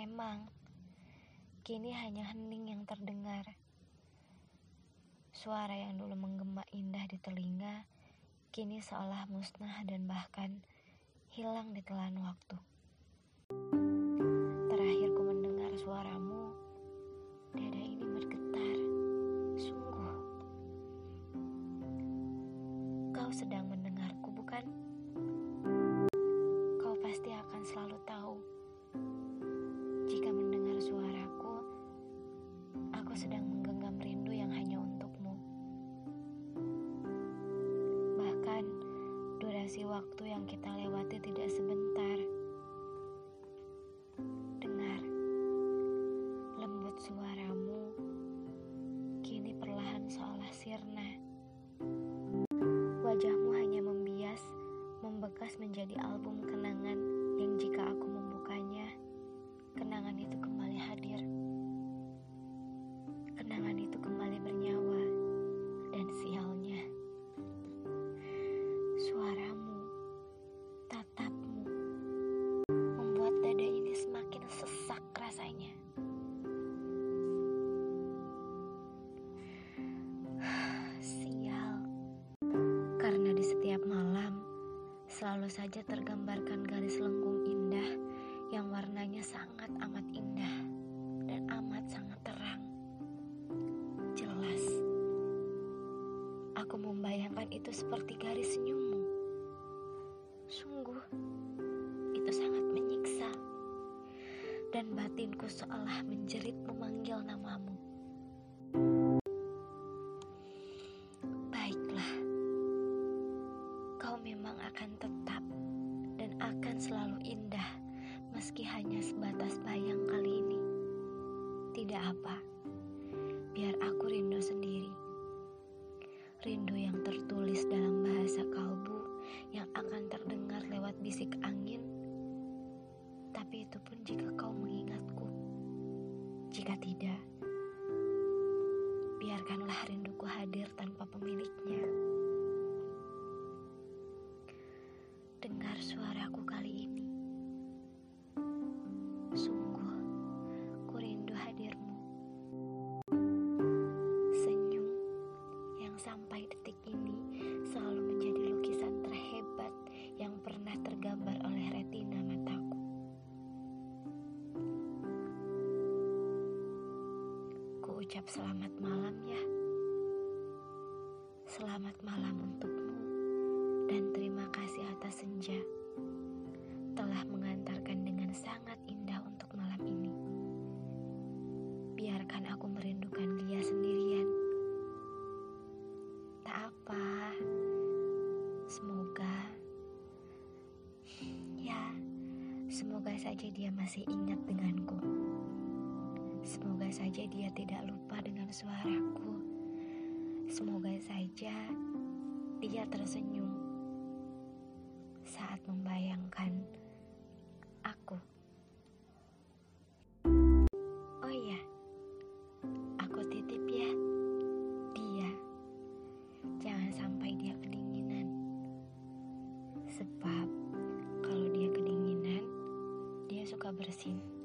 remang. Kini hanya hening yang terdengar. Suara yang dulu menggema indah di telinga, kini seolah musnah dan bahkan hilang di telan waktu. Terakhir ku mendengar suaramu, dada ini bergetar. Sungguh. Kau sedang waktu yang kita lewati tidak sebentar. Saja tergambarkan garis lengkung indah yang warnanya sangat amat indah dan amat sangat terang. Jelas. Aku membayangkan itu seperti garis senyummu. Sungguh, itu sangat menyiksa. Dan batinku seolah menjerit memanggil namamu. Baiklah. Kau memang akan tetap akan selalu indah meski hanya sebatas bayang kali ini. Tidak apa. Biar aku rindu sendiri. Rindu yang tertulis dalam bahasa kalbu yang akan terdengar lewat bisik angin. Tapi itu pun jika kau mengingatku. Jika tidak, biarkanlah rinduku hadir tanpa pemiliknya. Dengar suaraku kali ini. Sungguh, ku rindu hadirmu. Senyum yang sampai detik ini selalu menjadi lukisan terhebat yang pernah tergambar oleh retina mataku. Ku ucap selamat malam ya. Selamat malam untukmu semoga saja dia masih ingat denganku. Semoga saja dia tidak lupa dengan suaraku. Semoga saja dia tersenyum saat membayangkan aku. Oh iya, aku titip ya dia. Jangan sampai dia kedinginan. Sebab sobre.